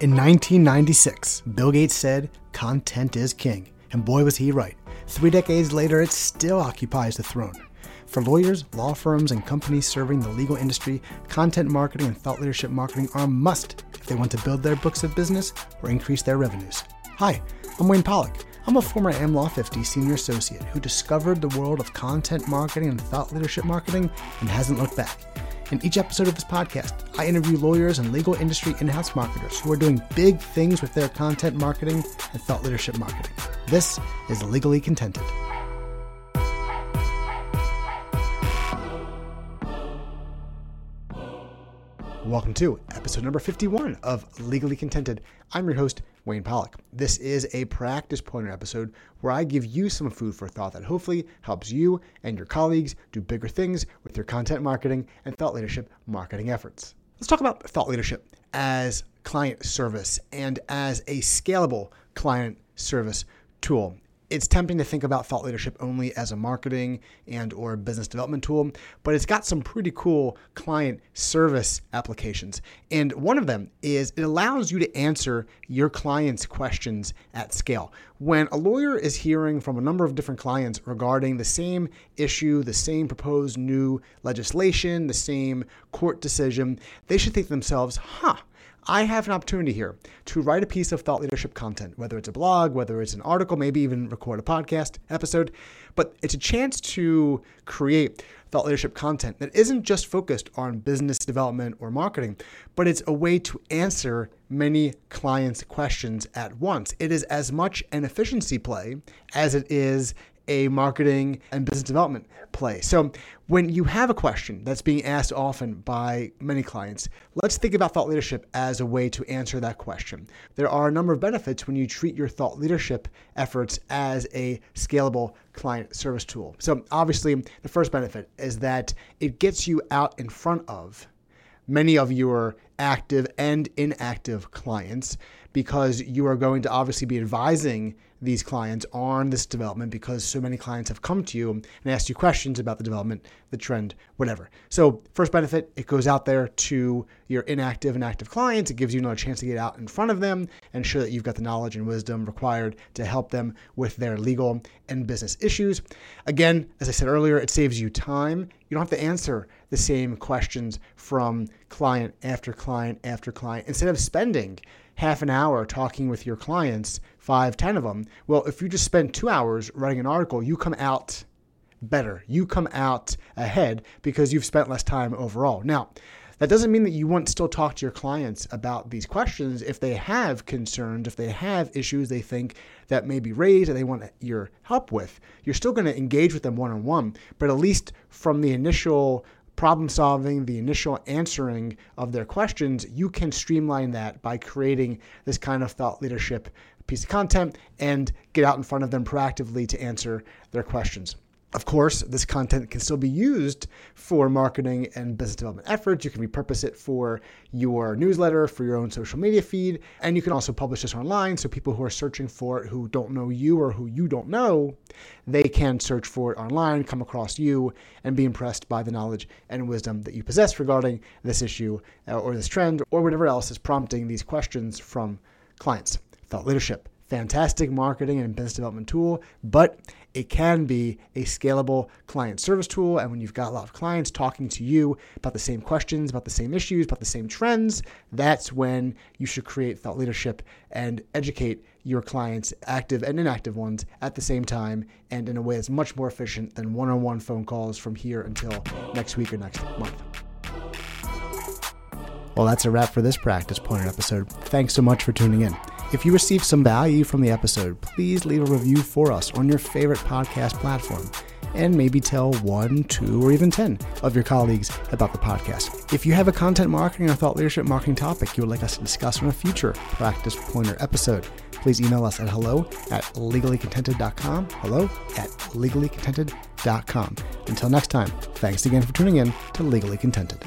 In 1996, Bill Gates said, content is king. And boy, was he right. Three decades later, it still occupies the throne. For lawyers, law firms, and companies serving the legal industry, content marketing and thought leadership marketing are a must if they want to build their books of business or increase their revenues. Hi, I'm Wayne Pollock. I'm a former AmLaw 50 senior associate who discovered the world of content marketing and thought leadership marketing and hasn't looked back. In each episode of this podcast, I interview lawyers and legal industry in house marketers who are doing big things with their content marketing and thought leadership marketing. This is Legally Contented. Welcome to episode number 51 of Legally Contented. I'm your host, Wayne Pollock. This is a practice pointer episode where I give you some food for thought that hopefully helps you and your colleagues do bigger things with your content marketing and thought leadership marketing efforts. Let's talk about thought leadership as client service and as a scalable client service tool it's tempting to think about thought leadership only as a marketing and or business development tool but it's got some pretty cool client service applications. And one of them is it allows you to answer your clients questions at scale. When a lawyer is hearing from a number of different clients regarding the same issue the same proposed new legislation the same court decision they should think to themselves huh I have an opportunity here to write a piece of thought leadership content, whether it's a blog, whether it's an article, maybe even record a podcast episode. But it's a chance to create thought leadership content that isn't just focused on business development or marketing, but it's a way to answer many clients' questions at once. It is as much an efficiency play as it is a marketing and business development play. So, when you have a question that's being asked often by many clients, let's think about thought leadership as a way to answer that question. There are a number of benefits when you treat your thought leadership efforts as a scalable client service tool. So, obviously, the first benefit is that it gets you out in front of many of your active and inactive clients because you are going to obviously be advising these clients on this development because so many clients have come to you and asked you questions about the development, the trend, whatever. So, first benefit, it goes out there to your inactive and active clients. It gives you another chance to get out in front of them and show that you've got the knowledge and wisdom required to help them with their legal and business issues. Again, as I said earlier, it saves you time. You don't have to answer the same questions from client after client after client. Instead of spending half an hour talking with your clients, five, ten of them, well, if you just spend two hours writing an article, you come out better. You come out ahead because you've spent less time overall. Now, that doesn't mean that you won't still talk to your clients about these questions if they have concerns, if they have issues they think that may be raised or they want your help with. You're still going to engage with them one on one, but at least from the initial problem solving, the initial answering of their questions, you can streamline that by creating this kind of thought leadership piece of content and get out in front of them proactively to answer their questions. Of course, this content can still be used for marketing and business development efforts. You can repurpose it for your newsletter, for your own social media feed, and you can also publish this online so people who are searching for it who don't know you or who you don't know, they can search for it online, come across you, and be impressed by the knowledge and wisdom that you possess regarding this issue uh, or this trend or whatever else is prompting these questions from clients. Thought leadership fantastic marketing and business development tool, but it can be a scalable client service tool. And when you've got a lot of clients talking to you about the same questions, about the same issues, about the same trends, that's when you should create thought leadership and educate your clients, active and inactive ones, at the same time and in a way that's much more efficient than one on one phone calls from here until next week or next month. Well, that's a wrap for this practice pointer episode. Thanks so much for tuning in. If you received some value from the episode, please leave a review for us on your favorite podcast platform and maybe tell one, two, or even 10 of your colleagues about the podcast. If you have a content marketing or thought leadership marketing topic you would like us to discuss on a future Practice Pointer episode, please email us at hello at legallycontented.com. Hello at legallycontented.com. Until next time, thanks again for tuning in to Legally Contented.